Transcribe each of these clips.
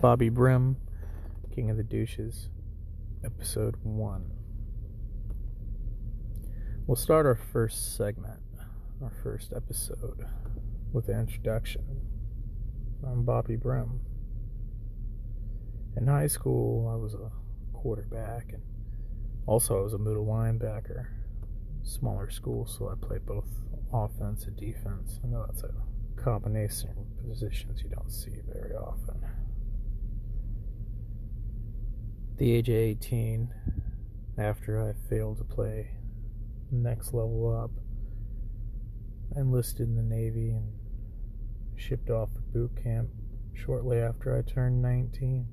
Bobby Brim, King of the Douches, Episode 1. We'll start our first segment, our first episode, with an introduction. I'm Bobby Brim. In high school, I was a quarterback, and also I was a middle linebacker. Smaller school, so I played both offense and defense. I know that's a combination of positions you don't see very often. The age of 18, after I failed to play next level up, enlisted in the Navy and shipped off for boot camp shortly after I turned 19.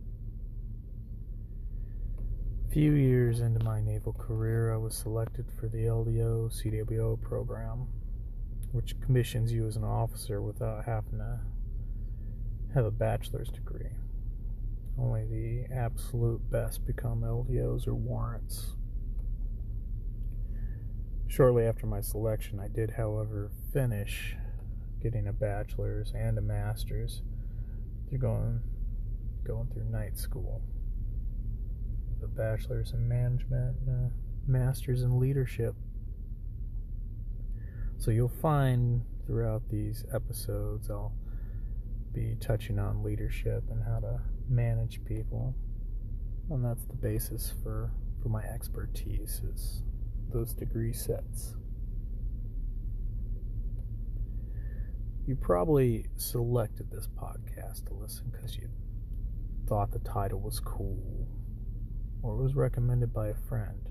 A few years into my naval career, I was selected for the LDO CWO program, which commissions you as an officer without having to have a bachelor's degree. Only the absolute best become LDOs or warrants. Shortly after my selection, I did, however, finish getting a bachelor's and a master's through going going through night school. A bachelor's in management, and a master's in leadership. So you'll find throughout these episodes, I'll be touching on leadership and how to manage people. And that's the basis for, for my expertise is those degree sets. You probably selected this podcast to listen because you thought the title was cool or it was recommended by a friend.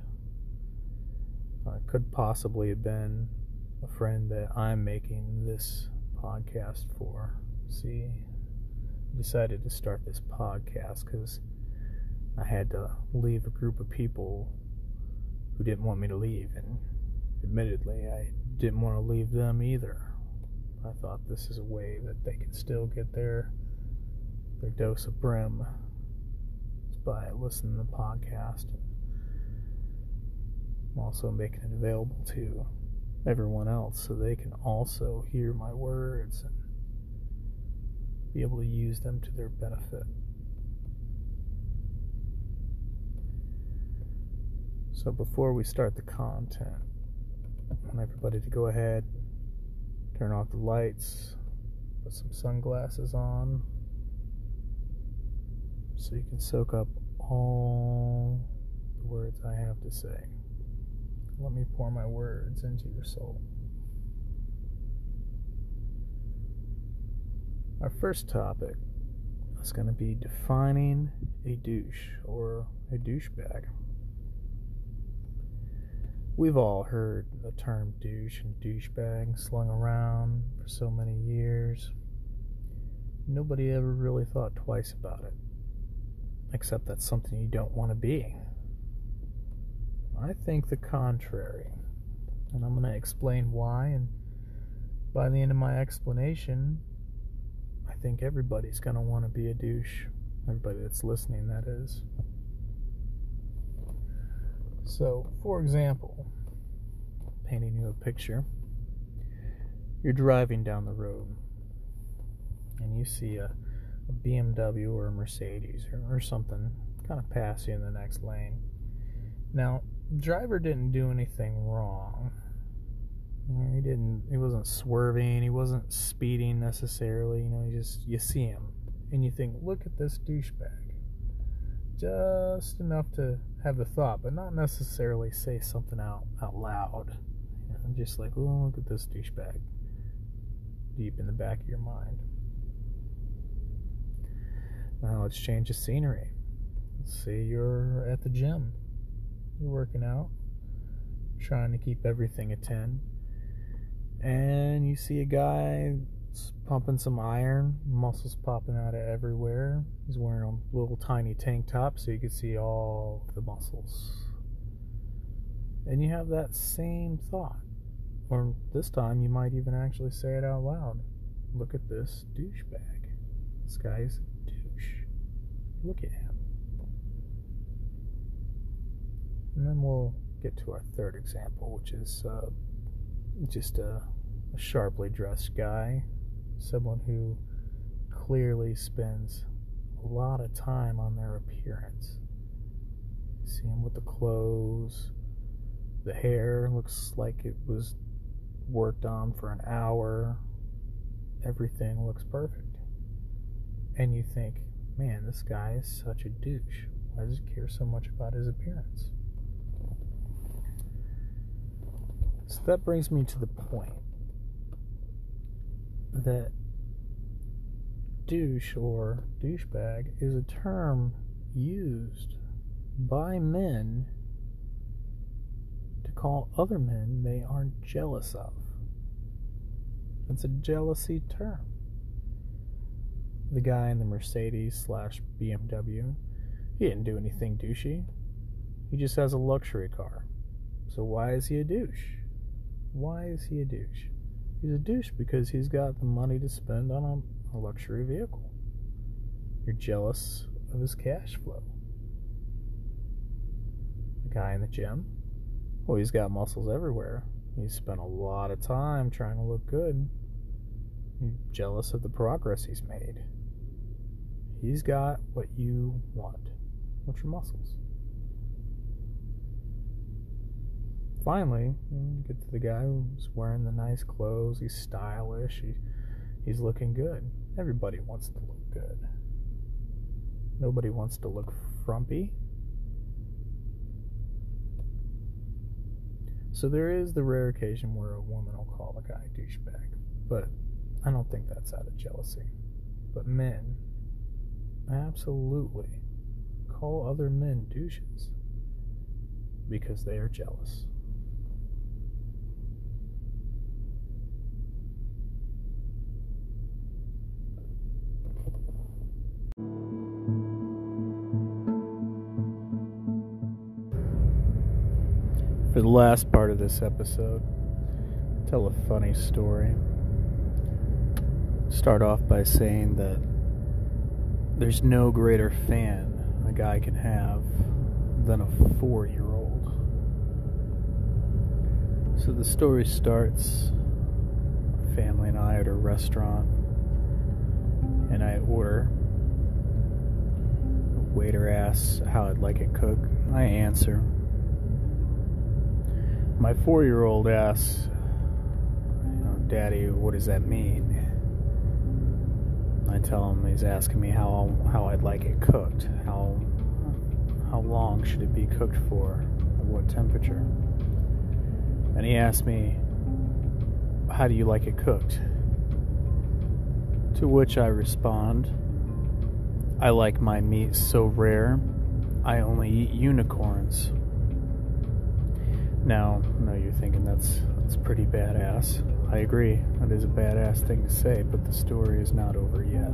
Uh, it could possibly have been a friend that I'm making this podcast for. See, decided to start this podcast because I had to leave a group of people who didn't want me to leave, and admittedly, I didn't want to leave them either. I thought this is a way that they can still get their their dose of brim by listening to the podcast. I'm also making it available to everyone else so they can also hear my words and be able to use them to their benefit. So before we start the content, I want everybody to go ahead, turn off the lights, put some sunglasses on, so you can soak up all the words I have to say. Let me pour my words into your soul. Our first topic is going to be defining a douche or a douchebag. We've all heard the term douche and douchebag slung around for so many years. Nobody ever really thought twice about it, except that's something you don't want to be. I think the contrary, and I'm going to explain why, and by the end of my explanation, think everybody's going to want to be a douche. Everybody that's listening, that is. So, for example, painting you a picture, you're driving down the road and you see a, a BMW or a Mercedes or, or something kind of pass you in the next lane. Now, driver didn't do anything wrong he didn't. He wasn't swerving. He wasn't speeding necessarily. You know, you just you see him and you think, look at this douchebag. Just enough to have the thought, but not necessarily say something out out loud. You know, just like, oh, look at this douchebag. Deep in the back of your mind. Now let's change the scenery. Let's say you're at the gym. You're working out, trying to keep everything at 10 and you see a guy pumping some iron, muscles popping out of everywhere. He's wearing a little tiny tank top so you can see all the muscles. And you have that same thought. Or this time you might even actually say it out loud. Look at this douchebag. This guy's a douche. Look at him. And then we'll get to our third example, which is uh, just a, a sharply dressed guy, someone who clearly spends a lot of time on their appearance. See them with the clothes, the hair looks like it was worked on for an hour. Everything looks perfect. And you think, man, this guy is such a douche. Why does he care so much about his appearance? So that brings me to the point that douche or douchebag is a term used by men to call other men they aren't jealous of. It's a jealousy term. The guy in the Mercedes slash BMW, he didn't do anything douchey. He just has a luxury car. So why is he a douche? Why is he a douche? He's a douche because he's got the money to spend on a, a luxury vehicle. You're jealous of his cash flow. The guy in the gym, well, he's got muscles everywhere. He's spent a lot of time trying to look good. You're jealous of the progress he's made. He's got what you want. What's your muscles? Finally, you get to the guy who's wearing the nice clothes. He's stylish. He, he's looking good. Everybody wants to look good. Nobody wants to look frumpy. So there is the rare occasion where a woman will call a guy douchebag, but I don't think that's out of jealousy. But men absolutely call other men douches because they are jealous. For the last part of this episode, tell a funny story. Start off by saying that there's no greater fan a guy can have than a four year old. So the story starts my family and I at a restaurant, and I order. Waiter asks how I'd like it cooked. I answer my four year old asks, you Daddy, what does that mean? I tell him he's asking me how how I'd like it cooked. How how long should it be cooked for? what temperature? And he asked me, How do you like it cooked? To which I respond, I like my meat so rare, I only eat unicorns. Now, now you're thinking that's that's pretty badass. I agree. That is a badass thing to say, but the story is not over yet.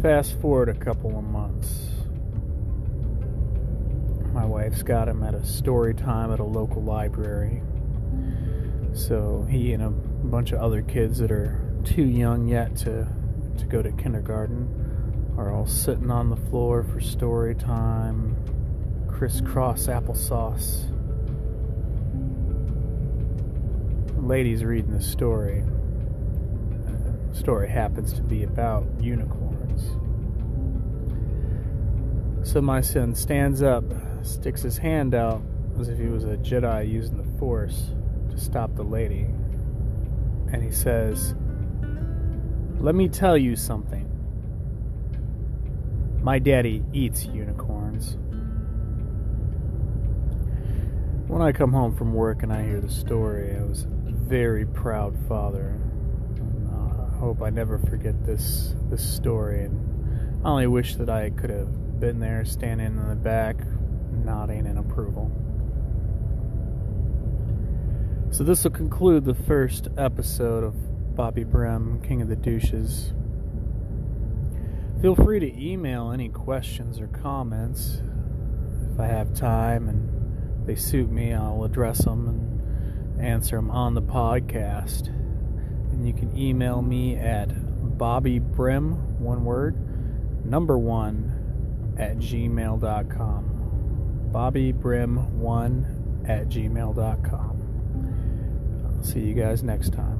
Fast forward a couple of months. My wife's got him at a story time at a local library. So he and a bunch of other kids that are too young yet to to go to kindergarten are all sitting on the floor for story time crisscross applesauce. The lady's reading the story. The story happens to be about unicorns. So my son stands up, sticks his hand out as if he was a Jedi using the Force to stop the lady. And he says, Let me tell you something. My daddy eats unicorns. When I come home from work and I hear the story, I was a very proud father. Uh, I hope I never forget this this story, and I only wish that I could have been there, standing in the back, nodding in approval. So this will conclude the first episode of Bobby Brim, King of the Douches. Feel free to email any questions or comments if I have time and they suit me, I'll address them and answer them on the podcast. And you can email me at bobbybrim, one word, number one, at gmail.com. bobbybrim1 at gmail.com. I'll see you guys next time.